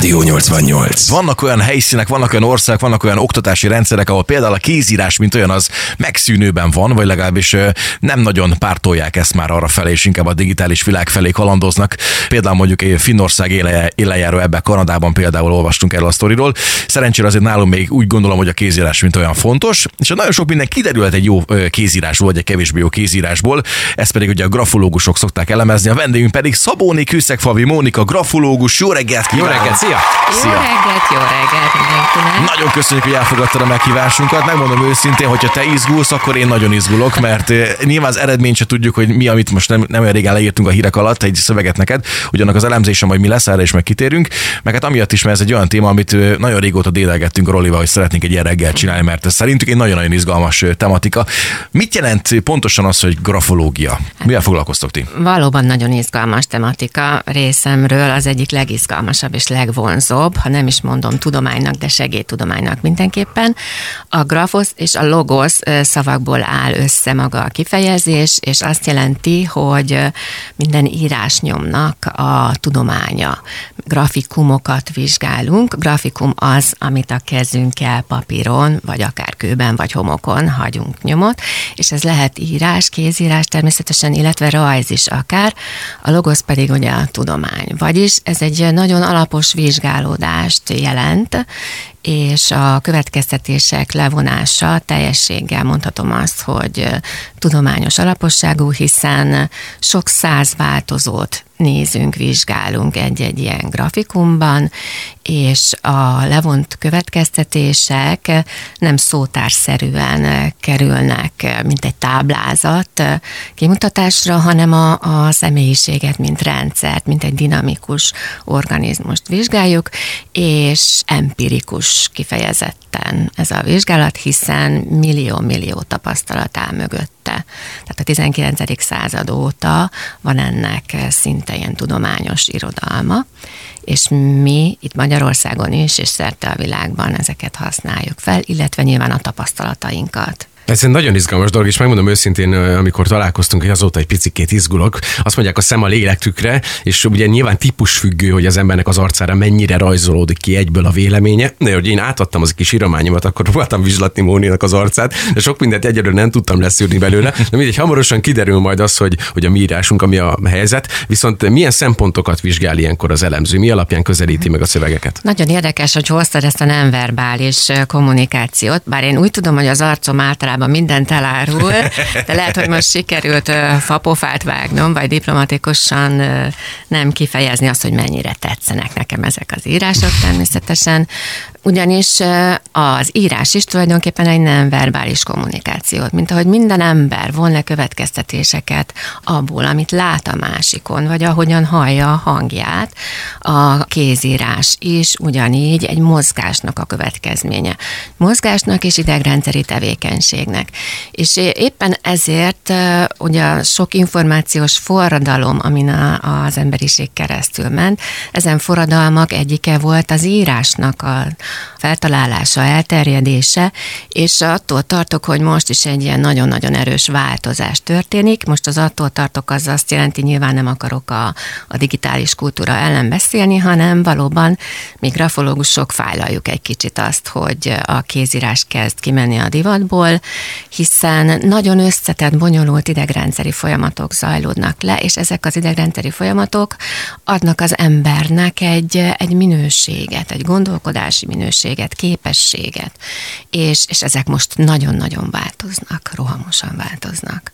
Rádió 88. Vannak olyan helyszínek, vannak olyan országok, vannak olyan oktatási rendszerek, ahol például a kézírás, mint olyan, az megszűnőben van, vagy legalábbis nem nagyon pártolják ezt már arra felé, és inkább a digitális világ felé kalandoznak. Például mondjuk Finnország éle, élejáró ebbe Kanadában például olvastunk erről a sztoriról. Szerencsére azért nálunk még úgy gondolom, hogy a kézírás mint olyan fontos, és nagyon sok minden kiderült egy jó kézírásból, vagy egy kevésbé jó kézírásból. Ezt pedig ugye a grafológusok szokták elemezni. A vendégünk pedig Szabóni Kőszegfavi Mónika, grafológus. Jó reggelt kívánok! Jó reggelt, szia! Szia! Jó reggelt, jó reggelt mindenkinek! Nagyon köszönjük, hogy elfogadtad a meghívásunkat. Megmondom őszintén, hogyha te izgulsz, akkor én nagyon izgulok, mert nyilván az eredményt se tudjuk, hogy mi, amit most nem, nem olyan régen leírtunk a hírek alatt, egy szöveget neked, ugyanak az elemzésem, hogy mi lesz, erre is meg kitérünk. Meg hát amiatt is, mert ez egy olyan téma, amit nagyon régóta dédelgettünk Rolival, hogy szeretnénk egy ilyen reggelt csinálni, mert ez szerintük egy nagyon-nagyon izgalmas tematika. Mit jelent pontosan az, hogy grafológia? Mivel foglalkoztok ti? Valóban nagyon izgalmas tematika részemről, az egyik legizgalmasabb és legvonzóbb, ha nem is mondom tudománynak, de segédtudománynak mindenképpen. A grafosz és a logos szavakból áll össze maga a kifejezés, és azt jelenti, hogy minden írásnyomnak a tudománya. Grafikumokat vizsgálunk. Grafikum az, amit a kezünkkel papíron, vagy akár kőben, vagy homokon hagyunk nyomot, és ez lehet írás, kézírás természetesen, illetve rajz is akár. A logosz pedig ugye a tudomány. Vagyis ez egy nagyon alapos vizsgálódást jelent, és a következtetések levonása teljességgel mondhatom azt, hogy tudományos alaposságú, hiszen sok száz változót nézünk, vizsgálunk egy-egy ilyen grafikumban, és a levont következtetések nem szótárszerűen kerülnek, mint egy táblázat kimutatásra, hanem a, a személyiséget, mint rendszert, mint egy dinamikus organizmust vizsgáljuk, és empirikus kifejezetten ez a vizsgálat, hiszen millió-millió tapasztalat áll mögötte. Tehát a 19. század óta van ennek szinte ilyen tudományos irodalma, és mi itt Magyarországon is, és szerte a világban ezeket használjuk fel, illetve nyilván a tapasztalatainkat. Ez egy nagyon izgalmas dolog, és megmondom őszintén, amikor találkoztunk, hogy azóta egy picit izgulok, azt mondják a szem a lélektükre, és ugye nyilván típus függő, hogy az embernek az arcára mennyire rajzolódik ki egyből a véleménye. De hogy én átadtam az kis írományomat, akkor próbáltam vizslatni Móninak az arcát, de sok mindent egyelőre nem tudtam leszűrni belőle. De mindegy, hamarosan kiderül majd az, hogy, hogy a mi írásunk, ami a helyzet. Viszont milyen szempontokat vizsgál ilyenkor az elemző? Mi alapján közelíti meg a szövegeket? Nagyon érdekes, hogy hoztad ezt a nem verbális kommunikációt, bár én úgy tudom, hogy az arcom általában általában mindent elárul, de lehet, hogy most sikerült fapofát vágnom, vagy diplomatikusan nem kifejezni azt, hogy mennyire tetszenek nekem ezek az írások természetesen ugyanis az írás is tulajdonképpen egy nem verbális kommunikációt, mint ahogy minden ember von le következtetéseket abból, amit lát a másikon, vagy ahogyan hallja a hangját, a kézírás is ugyanígy egy mozgásnak a következménye. Mozgásnak és idegrendszeri tevékenységnek. És éppen ezért ugye sok információs forradalom, amin az emberiség keresztül ment, ezen forradalmak egyike volt az írásnak a feltalálása, elterjedése, és attól tartok, hogy most is egy ilyen nagyon-nagyon erős változás történik. Most az attól tartok, az azt jelenti, nyilván nem akarok a, a digitális kultúra ellen beszélni, hanem valóban mi grafológusok fájlaljuk egy kicsit azt, hogy a kézírás kezd kimenni a divatból, hiszen nagyon összetett, bonyolult idegrendszeri folyamatok zajlódnak le, és ezek az idegrendszeri folyamatok adnak az embernek egy, egy minőséget, egy gondolkodási minőséget, minőséget, képességet, és, és ezek most nagyon-nagyon változnak, rohamosan változnak.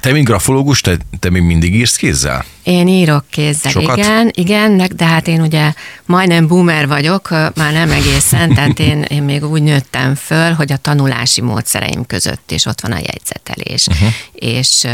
Te, mint grafológus, te, te még mindig írsz kézzel? Én írok kézzel, Sokat? igen, igen, de hát én ugye majdnem boomer vagyok, már nem egészen, tehát én, én még úgy nőttem föl, hogy a tanulási módszereim között is ott van a jegyzetelés. Uh-huh. És uh,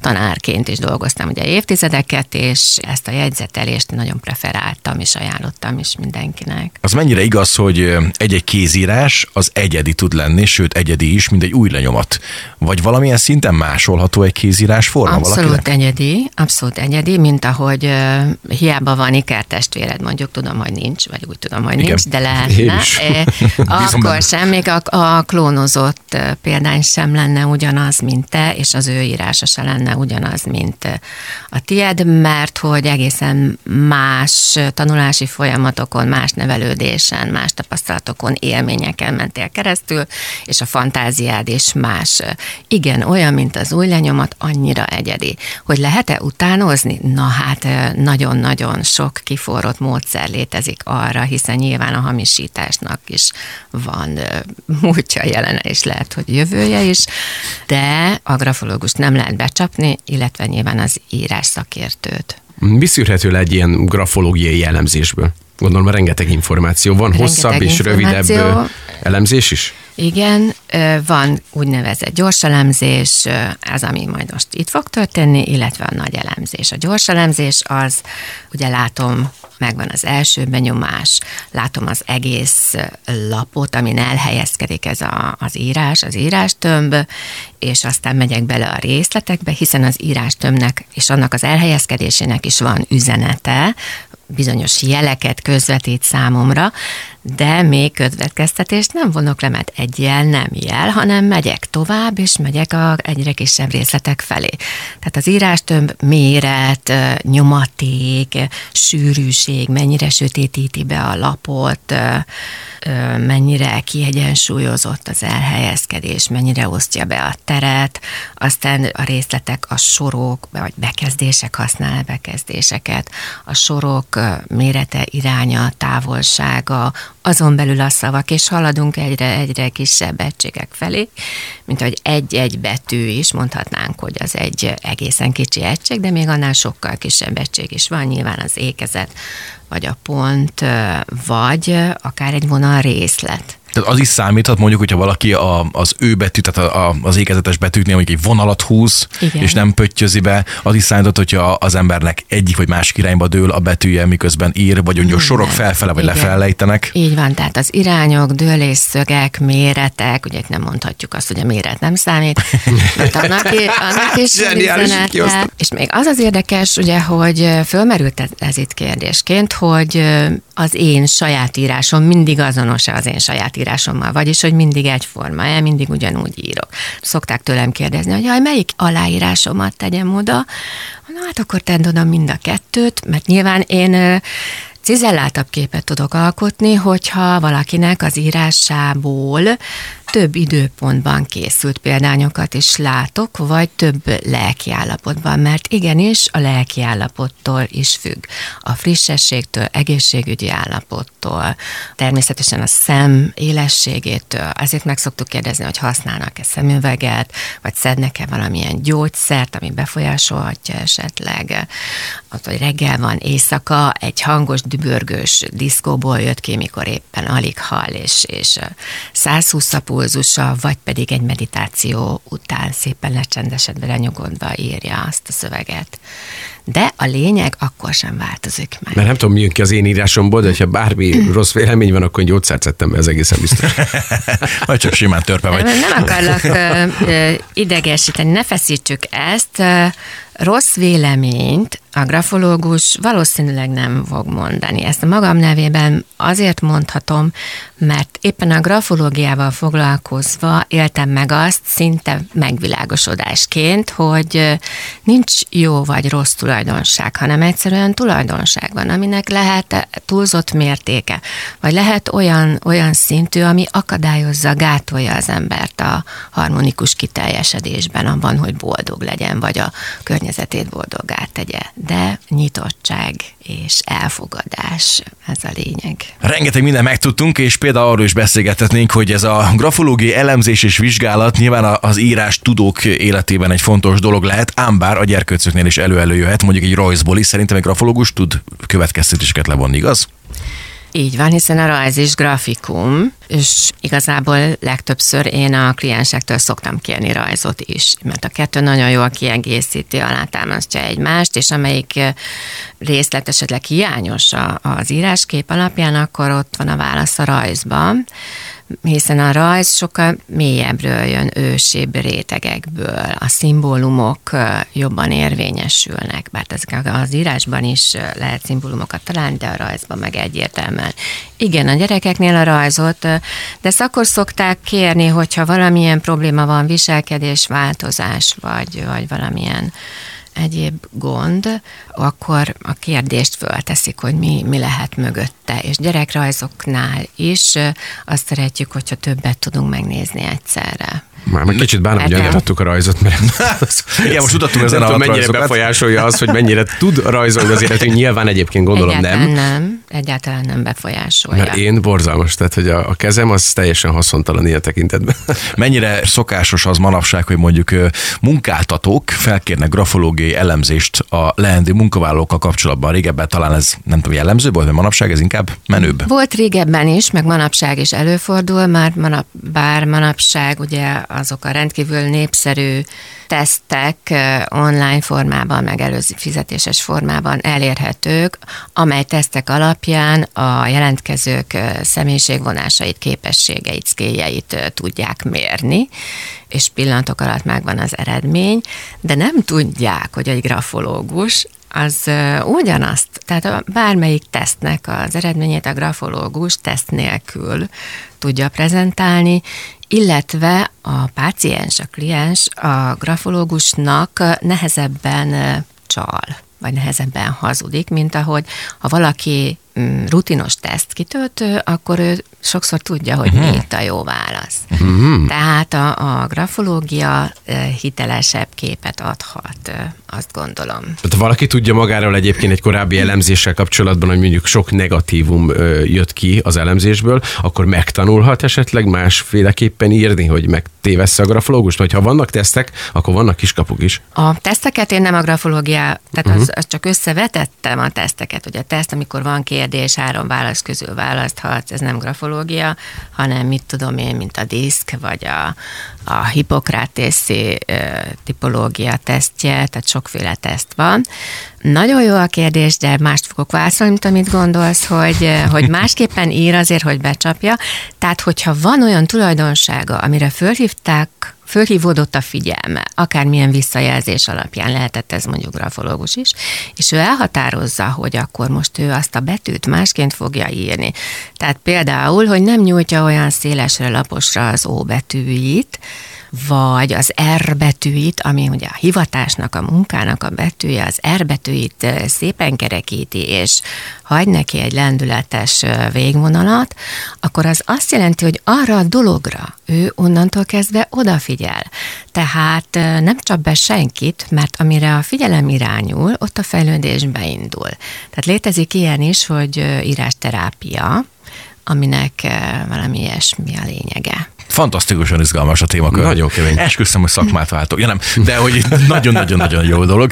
tanárként is dolgoztam ugye évtizedeket, és ezt a jegyzetelést nagyon preferáltam, és ajánlottam is mindenkinek. Az mennyire igaz, hogy egy-egy kézírás az egyedi tud lenni, sőt egyedi is, mint egy új lenyomat? Vagy valamilyen szinten másolható egy kézírás forma Abszolút valakinek? egyedi, abszolút egyedi, mint ahogy uh, hiába van ikertestvéred, mondjuk tudom, hogy nincs, vagy úgy tudom, hogy Igen. nincs, de lehetne. is. Eh, akkor sem, még a, a klónozott példány sem lenne ugyanaz, mint te, és az ő írása sem lenne ugyanaz, mint a tied, mert hogy egészen más tanulási folyamatokon, más nevelődésen, más tapasztalatokon, élményeken mentél keresztül, és a fantáziád is más. Igen, olyan, mint az új lenyomat, annyira egyedi. Hogy lehet-e utánozni? Na hát nagyon-nagyon sok kiforrott módszer létezik arra, hiszen nyilván a hamisításnak is van múltja, jelene, és lehet, hogy jövője is, de a grafológust nem lehet becsapni, illetve nyilván az írás szakértőt. Mi szűrhető le egy ilyen grafológiai elemzésből? Gondolom, rengeteg információ van, Rengeteg hosszabb és rövidebb elemzés is? Igen, van úgynevezett gyors elemzés, ez ami majd most itt fog történni, illetve a nagy elemzés. A gyors elemzés az, ugye látom, megvan az első benyomás, látom az egész lapot, amin elhelyezkedik ez a, az írás, az írástömb, és aztán megyek bele a részletekbe, hiszen az írástömbnek és annak az elhelyezkedésének is van üzenete, bizonyos jeleket közvetít számomra, de még következtetést nem vonok le, mert egy jel nem jel, hanem megyek tovább, és megyek a egyre kisebb részletek felé. Tehát az írástömb méret, nyomaték, sűrűség, mennyire sötétíti be a lapot, mennyire kiegyensúlyozott az elhelyezkedés, mennyire osztja be a teret, aztán a részletek, a sorok, vagy bekezdések használ bekezdéseket, a sorok mérete, iránya, távolsága, azon belül a szavak, és haladunk egyre, egyre kisebb egységek felé, mint hogy egy-egy betű is, mondhatnánk, hogy az egy egészen kicsi egység, de még annál sokkal kisebb egység is van, nyilván az ékezet, vagy a pont, vagy akár egy vonal részlet. Tehát az is számíthat mondjuk, hogyha valaki a, az ő betű, tehát a, a, az ékezetes betűknél mondjuk egy vonalat húz, Igen. és nem pöttyözi be, az is számíthat, hogyha az embernek egyik vagy másik irányba dől a betűje, miközben ír, vagy mondjuk a sorok felfele vagy lefele lejtenek. Így van, tehát az irányok, dőlésszögek, méretek, ugye itt nem mondhatjuk azt, hogy a méret nem számít, mert annak, annak is üzenete. És még az az érdekes, ugye, hogy fölmerült ez itt kérdésként, hogy az én saját írásom mindig azonos-e az én saját írásommal, vagyis, hogy mindig egyforma-e, mindig ugyanúgy írok. Szokták tőlem kérdezni, hogy jaj, melyik aláírásomat tegyem oda? Na hát akkor tedd oda mind a kettőt, mert nyilván én cizelláltabb képet tudok alkotni, hogyha valakinek az írásából több időpontban készült példányokat is látok, vagy több lelkiállapotban, mert igenis a lelkiállapottól is függ. A frissességtől, egészségügyi állapottól, természetesen a szem élességétől. Azért meg szoktuk kérdezni, hogy használnak-e szemüveget, vagy szednek-e valamilyen gyógyszert, ami befolyásolhatja esetleg. Ott, hogy reggel van éjszaka, egy hangos, dübörgős diszkóból jött ki, mikor éppen alig hall, és, és 120 a pulzusa, vagy pedig egy meditáció után szépen lecsendesedve, lenyugodva írja azt a szöveget. De a lényeg akkor sem változik meg. Mert nem tudom, mi jön ki az én írásomból, de ha bármi rossz vélemény van, akkor gyógyszert szedtem ez egészen biztos. Vagy csak simán törpe vagy. Nem, nem akarlak ö, ö, idegesíteni, ne feszítsük ezt. Rossz véleményt a grafológus valószínűleg nem fog mondani. Ezt a magam nevében azért mondhatom, mert éppen a grafológiával foglalkozva éltem meg azt szinte megvilágosodásként, hogy nincs jó vagy rossz tulajdonság, hanem egyszerűen tulajdonság van, aminek lehet túlzott mértéke, vagy lehet olyan, olyan szintű, ami akadályozza, gátolja az embert a harmonikus kiteljesedésben, abban, hogy boldog legyen, vagy a környezetét boldoggá tegye. De nyitottság és elfogadás, ez a lényeg. Rengeteg minden megtudtunk, és például arról is beszélgethetnénk, hogy ez a grafológiai elemzés és vizsgálat nyilván az írás tudók életében egy fontos dolog lehet, ám bár a gyerkőcöknél is elő-előjöhet, mondjuk egy rajzból is, szerintem egy grafológus tud következtetéseket levonni, igaz? Így van, hiszen a rajz is grafikum, és igazából legtöbbször én a kliensektől szoktam kérni rajzot is, mert a kettő nagyon jól kiegészíti, alátámasztja egymást, és amelyik eh, részlet esetleg hiányos az íráskép alapján, akkor ott van a válasz a rajzban, hiszen a rajz sokkal mélyebbről jön, ősibb rétegekből, a szimbólumok jobban érvényesülnek, bár ezek az írásban is lehet szimbólumokat találni, de a rajzban meg egyértelműen. Igen, a gyerekeknél a rajzot, de ezt akkor szokták kérni, hogyha valamilyen probléma van, viselkedés, változás, vagy, vagy valamilyen egyéb gond, akkor a kérdést fölteszik, hogy mi, mi lehet mögötte. És gyerekrajzoknál is azt szeretjük, hogyha többet tudunk megnézni egyszerre. Már meg kicsit bánom, hogy elmutattuk a rajzot, mert Igen, most mutattunk ezen a mennyire befolyásolja az, hogy mennyire tud rajzolni az életünk. Nyilván egyébként gondolom egyáltalán nem. nem. Egyáltalán nem befolyásolja. Mert én borzalmas, tehát hogy a, a kezem az teljesen haszontalan ilyen tekintetben. Mennyire szokásos az manapság, hogy mondjuk munkáltatók felkérnek grafológiai elemzést a leendő munkavállalókkal kapcsolatban. Régebben talán ez nem tudom, jellemző volt, mert manapság ez inkább menőbb. Volt régebben is, meg manapság is előfordul, már manap, bár manapság ugye azok a rendkívül népszerű tesztek online formában, meg előző fizetéses formában elérhetők, amely tesztek alapján a jelentkezők személyiségvonásait, képességeit, szkéljeit tudják mérni, és pillanatok alatt megvan az eredmény, de nem tudják, hogy egy grafológus az ugyanazt, tehát a bármelyik tesztnek az eredményét a grafológus teszt nélkül tudja prezentálni, illetve a páciens, a kliens a grafológusnak nehezebben csal vagy nehezebben hazudik, mint ahogy ha valaki rutinos teszt kitölt, akkor ő sokszor tudja, hogy uh-huh. mi itt a jó válasz. Uh-huh. Tehát a, a grafológia hitelesebb képet adhat, azt gondolom. Tehát valaki tudja magáról egyébként egy korábbi elemzéssel kapcsolatban, hogy mondjuk sok negatívum jött ki az elemzésből, akkor megtanulhat esetleg másféleképpen írni, hogy megtévessze a grafológust? Vagy ha vannak tesztek, akkor vannak kiskapuk is. A teszteket én nem a grafológia, tehát uh-huh. az, az csak összevetettem a teszteket. Ugye a teszt, amikor van kérdés, három válasz közül választhatsz, ez nem grafológia, hanem mit tudom én, mint a diszk, vagy a, a hipokrátészi tipológia tesztje, tehát sokféle teszt van. Nagyon jó a kérdés, de mást fogok válaszolni, mint amit gondolsz, hogy, hogy másképpen ír azért, hogy becsapja. Tehát, hogyha van olyan tulajdonsága, amire fölhívták fölhívódott a figyelme, akármilyen visszajelzés alapján lehetett ez mondjuk grafológus is, és ő elhatározza, hogy akkor most ő azt a betűt másként fogja írni. Tehát például, hogy nem nyújtja olyan szélesre laposra az ó betűit, vagy az R betűit, ami ugye a hivatásnak, a munkának a betűje, az R betűit szépen kerekíti, és hagy neki egy lendületes végvonalat, akkor az azt jelenti, hogy arra a dologra ő onnantól kezdve odafigyel. Tehát nem csap be senkit, mert amire a figyelem irányul, ott a fejlődés beindul. Tehát létezik ilyen is, hogy írásterápia, aminek valami ilyesmi a lényege fantasztikusan izgalmas a témakör. Nagyon kemény. Esküszöm, hogy szakmát váltok. Ja nem, de hogy nagyon-nagyon-nagyon jó dolog.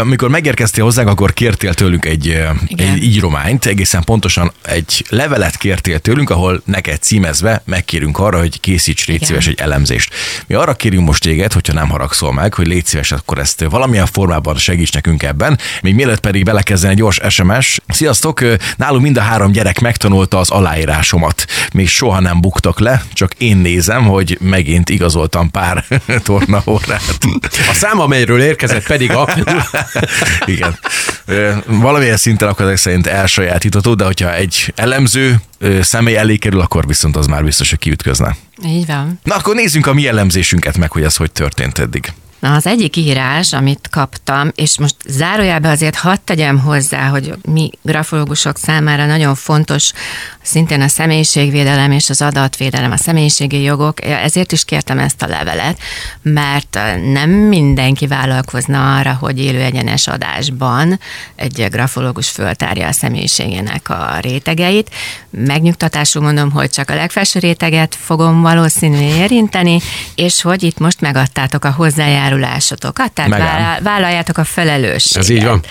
Amikor megérkeztél hozzánk, akkor kértél tőlünk egy, egy írományt, egészen pontosan egy levelet kértél tőlünk, ahol neked címezve megkérünk arra, hogy készíts légy szíves egy elemzést. Mi arra kérünk most téged, hogyha nem haragszol meg, hogy légy szíves, akkor ezt valamilyen formában segíts nekünk ebben. Még mielőtt pedig belekezden egy gyors SMS. Sziasztok! Nálunk mind a három gyerek megtanulta az aláírásomat. Még soha nem buktak le, csak én nézem hogy megint igazoltam pár tornaórát. A szám, amelyről érkezett pedig a... Igen. Valamilyen szinten akkor ezek szerint elsajátítható, de hogyha egy elemző személy elé kerül, akkor viszont az már biztos, hogy kiütközne. Így van. Na akkor nézzünk a mi elemzésünket meg, hogy ez hogy történt eddig. Na, az egyik írás, amit kaptam, és most zárójában azért hadd tegyem hozzá, hogy mi grafológusok számára nagyon fontos szintén a személyiségvédelem és az adatvédelem, a személyiségi jogok, ezért is kértem ezt a levelet, mert nem mindenki vállalkozna arra, hogy élő egyenes adásban egy grafológus föltárja a személyiségének a rétegeit. Megnyugtatásul mondom, hogy csak a legfelső réteget fogom valószínűleg érinteni, és hogy itt most megadtátok a hozzájárulásotokat, tehát Megám. vállaljátok a felelősséget. Ez így van.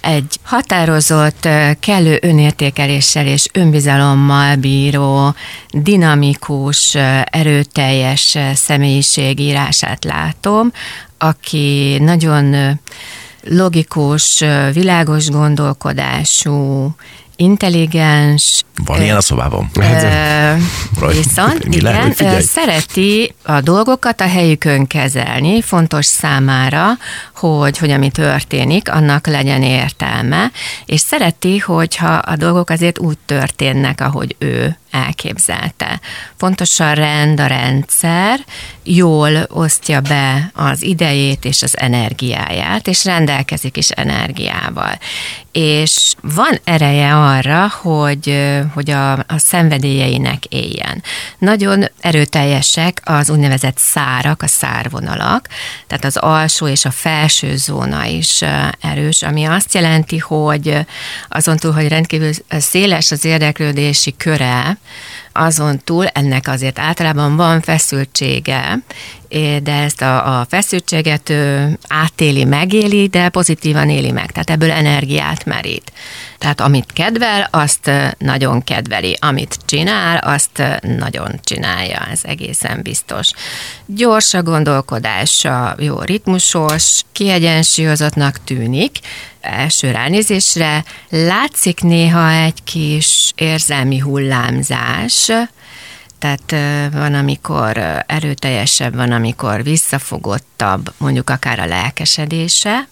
Egy határozott, kellő önértékeléssel és önbizalom tartalommal bíró, dinamikus, erőteljes személyiségírását látom, aki nagyon logikus, világos gondolkodású, intelligens. Van ilyen a szobában? Ö, viszont Mi lehet, igen, figyelj? szereti a dolgokat a helyükön kezelni, fontos számára, hogy, hogy ami történik, annak legyen értelme, és szereti, hogyha a dolgok azért úgy történnek, ahogy ő elképzelte. Fontos a rend, a rendszer, jól osztja be az idejét és az energiáját, és rendelkezik is energiával. És van ereje arra, hogy, hogy a, a szenvedélyeinek éljen. Nagyon erőteljesek az úgynevezett szárak, a szárvonalak, tehát az alsó és a felső zóna is erős, ami azt jelenti, hogy azon túl, hogy rendkívül széles az érdeklődési köre, azon túl ennek azért általában van feszültsége, de ezt a, a feszültséget ő átéli, megéli, de pozitívan éli meg, tehát ebből energiát merít. Tehát amit kedvel, azt nagyon kedveli, amit csinál, azt nagyon csinálja, ez egészen biztos. Gyors a gondolkodása, jó ritmusos, kiegyensúlyozottnak tűnik, első ránézésre látszik néha egy kis érzelmi hullámzás, tehát van, amikor erőteljesebb, van, amikor visszafogottabb, mondjuk akár a lelkesedése,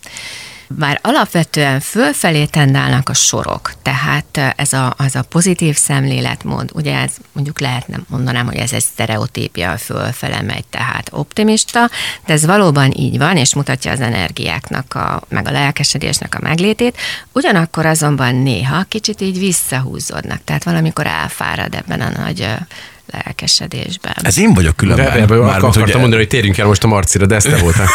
bár alapvetően fölfelé tendálnak a sorok, tehát ez a, az a pozitív szemléletmód, ugye ez mondjuk lehetne mondanám, hogy ez egy sztereotípia, fölfele megy, tehát optimista, de ez valóban így van, és mutatja az energiáknak, a, meg a lelkesedésnek a meglétét, ugyanakkor azonban néha kicsit így visszahúzódnak, tehát valamikor elfárad ebben a nagy lelkesedésben. Ez én vagyok különben. De, de, Már akartam ugye... mondani, hogy térjünk el most a Marcira, de ezt te voltál.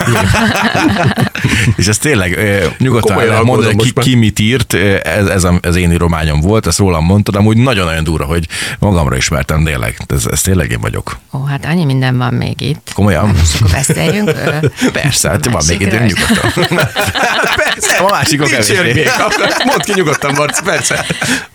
és ez tényleg nyugodtan lehet mondani, ki, ki mit írt, ez, ez az én írományom volt, ezt rólam mondtad, amúgy nagyon-nagyon durva, hogy magamra ismertem tényleg. Ez, ez tényleg én vagyok. Ó, hát annyi minden van még itt. Komolyan? Most akkor beszéljünk. Persze, hát van még időnk nyugodtan. persze, a másikok kevésbé. Mondd ki nyugodtan, Marci, persze.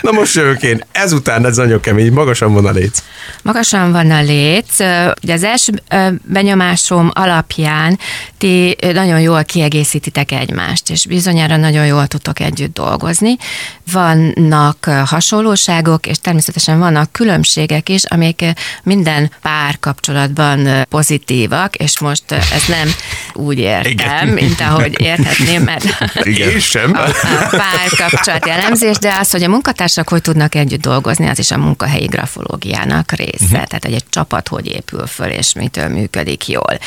Na most jövök én. Ezután ez nagyon kemény, magasan van a léc. Magasan van a léc. Ugye az első benyomásom alapján ti nagyon jól kiegészítitek egymást, és bizonyára nagyon jól tudtok együtt dolgozni. Vannak hasonlóságok, és természetesen vannak különbségek is, amik minden pár pozitívak, és most ez nem úgy értem, Igen. mint ahogy érthetném, mert Igen. sem. A, a párkapcsolat jellemzés, de az, hogy a munkatársak hogy tudnak együtt dolgozni, az is a munkahelyi grafológiának része. Uh-huh. Tehát, hogy egy csapat hogy épül föl, és mitől működik jól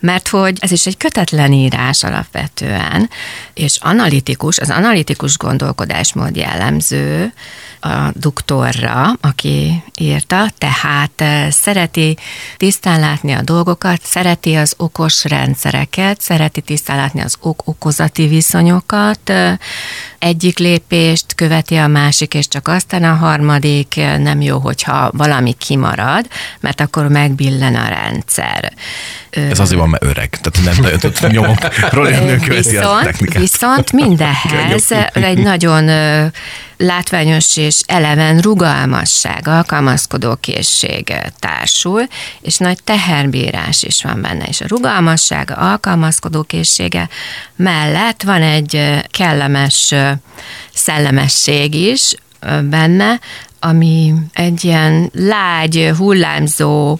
mert hogy ez is egy kötetlen írás alapvetően, és analitikus, az analitikus gondolkodásmód jellemző a doktorra, aki írta, tehát szereti tisztán látni a dolgokat, szereti az okos rendszereket, szereti tisztán látni az ok-okozati viszonyokat, egyik lépést követi a másik, és csak aztán a harmadik nem jó, hogyha valami kimarad, mert akkor megbillen a rendszer. Ez azért van, mert öreg, tehát nem nagyon nyomokról követi a technikát. Viszont mindenhez egy nagyon látványos és eleven rugalmasság, alkalmazkodó készség társul, és nagy teherbírás is van benne, és a rugalmasság, a alkalmazkodó készsége mellett van egy kellemes szellemesség is benne, ami egy ilyen lágy, hullámzó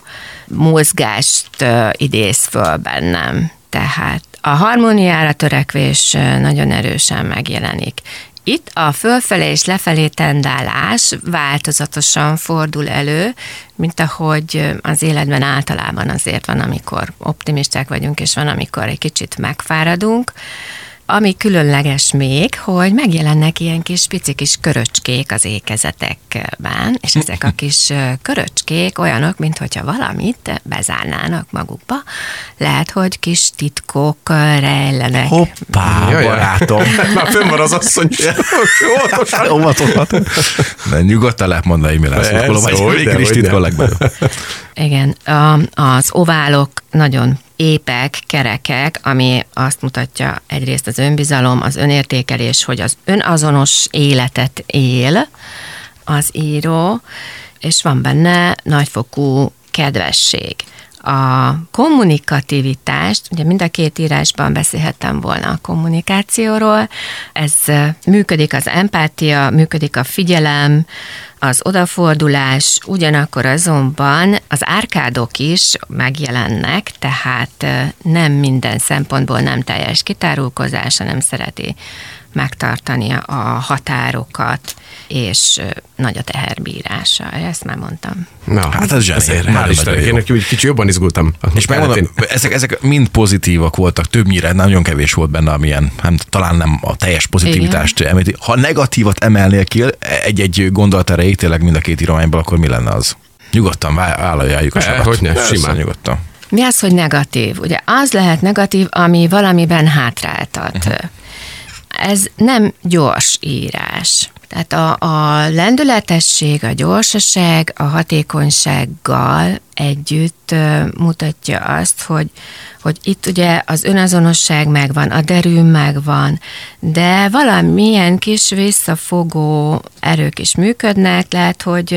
mozgást idéz föl bennem. Tehát a harmóniára törekvés nagyon erősen megjelenik. Itt a fölfelé és lefelé tendálás változatosan fordul elő, mint ahogy az életben általában azért van, amikor optimisták vagyunk, és van, amikor egy kicsit megfáradunk. Ami különleges még, hogy megjelennek ilyen kis pici kis köröcskék az ékezetekben, és ezek a kis köröcskék olyanok, mint hogyha valamit bezárnának magukba. Lehet, hogy kis titkok rejlenek. Hoppá, Jaj, barátom. Már fönn van az asszony. Óvatosan. Óvatosan. De nyugodtan lehet mondani, mi lesz. Persze, hogy de, kis titkol Igen, az oválok nagyon épek, kerekek, ami azt mutatja egyrészt az önbizalom, az önértékelés, hogy az önazonos életet él az író, és van benne nagyfokú kedvesség. A kommunikativitást, ugye mind a két írásban beszélhettem volna a kommunikációról, ez működik az empátia, működik a figyelem, az odafordulás, ugyanakkor azonban az árkádok is megjelennek, tehát nem minden szempontból nem teljes kitárulkozás, hanem szereti megtartani a határokat, és nagy a teherbírása. Ezt már mondtam. Na, Hát ez zseni. Hál' Istennek, én egy kicsit jobban izgultam. És megmondom, ezek, ezek mind pozitívak voltak, többnyire nagyon kevés volt benne, amilyen, nem, talán nem a teljes pozitivitást említi. Ha negatívat emelnél ki egy-egy gondolat erejéig tényleg mind a két írományból, akkor mi lenne az? Nyugodtan vállaljuk a sarat. hogyne, Persze, simán. Nyugodtan. Mi az, hogy negatív? Ugye az lehet negatív, ami valamiben hátráltat. Uh-huh. Ez nem gyors írás. Tehát a, a lendületesség, a gyorsaság, a hatékonysággal együtt mutatja azt, hogy, hogy itt ugye az önazonosság megvan, a derű megvan, de valamilyen kis visszafogó erők is működnek, lehet, hogy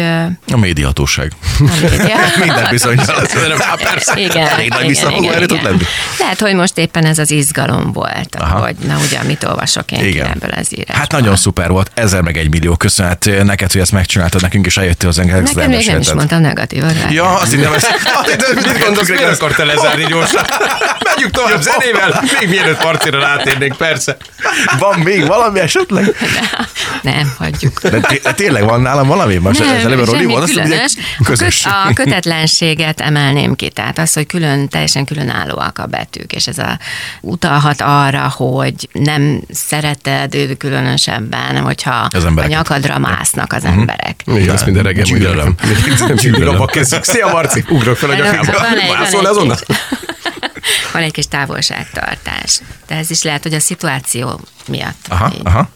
A médiahatóság. a média. Minden bizonyal. persze. Igen, Elég nagy visszafogó igen, erő tud igen. lenni. Lehet, hogy most éppen ez az izgalom volt, Aha. hogy na ugye, mit olvasok én Igen. ebből az írásból. Hát nagyon szuper volt, ezer meg egy millió köszönet neked, hogy ezt megcsináltad nekünk, és eljöttél hozzánk. ezt Nekem még nem is mondtam negatívat. Ja, azt hittem, ezt... Mit gondolsz, miért akartál lezárni gyorsan? Megyünk tovább zenével, még mielőtt Marcira rátérnénk, persze. Van még valami esetleg? Nem, hagyjuk. De, té- de tényleg van nálam valami? Most Nem, ez előbb Roli semmi azt ugye különös. A, közös. köt, a kötetlenséget emelném ki, tehát az, hogy külön, teljesen különállóak a betűk, és ez a, utalhat arra, hogy nem szereted ő különösebben, hogyha Az a nyakadra másznak az emberek. Igen, azt minden reggel Gyűlölöm. Gyűlölöm. Abba kezdjük. Szia Marci, ugrok fel a Van nyakába. egy- van Mászol egy azonnal? Van egy kis távolságtartás. De ez is lehet, hogy a szituáció miatt. Aha, így. aha.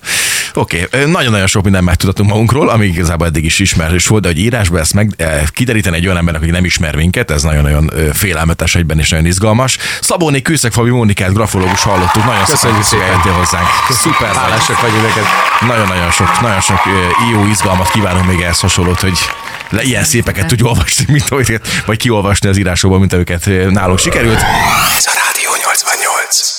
Oké, okay. nagyon-nagyon sok mindent megtudatunk magunkról, ami igazából eddig is ismerős volt, de hogy írásba ezt meg eh, kideríteni egy olyan embernek, aki nem ismer minket, ez nagyon-nagyon félelmetes egyben és nagyon izgalmas. Szabóni Kőszeg Fabi Mónikát, grafológus hallottuk, nagyon Köszönjük szépen, hogy hozzánk. Szuper. Hálásak vagyunk neked. Nagyon-nagyon sok, nagyon sok jó izgalmat kívánunk még ehhez hasonlót, hogy le, ilyen szépeket tud olvasni, mint hogy, vagy kiolvasni az írásokban, mint őket eh, nálunk sikerült. Ez a Rádió 88.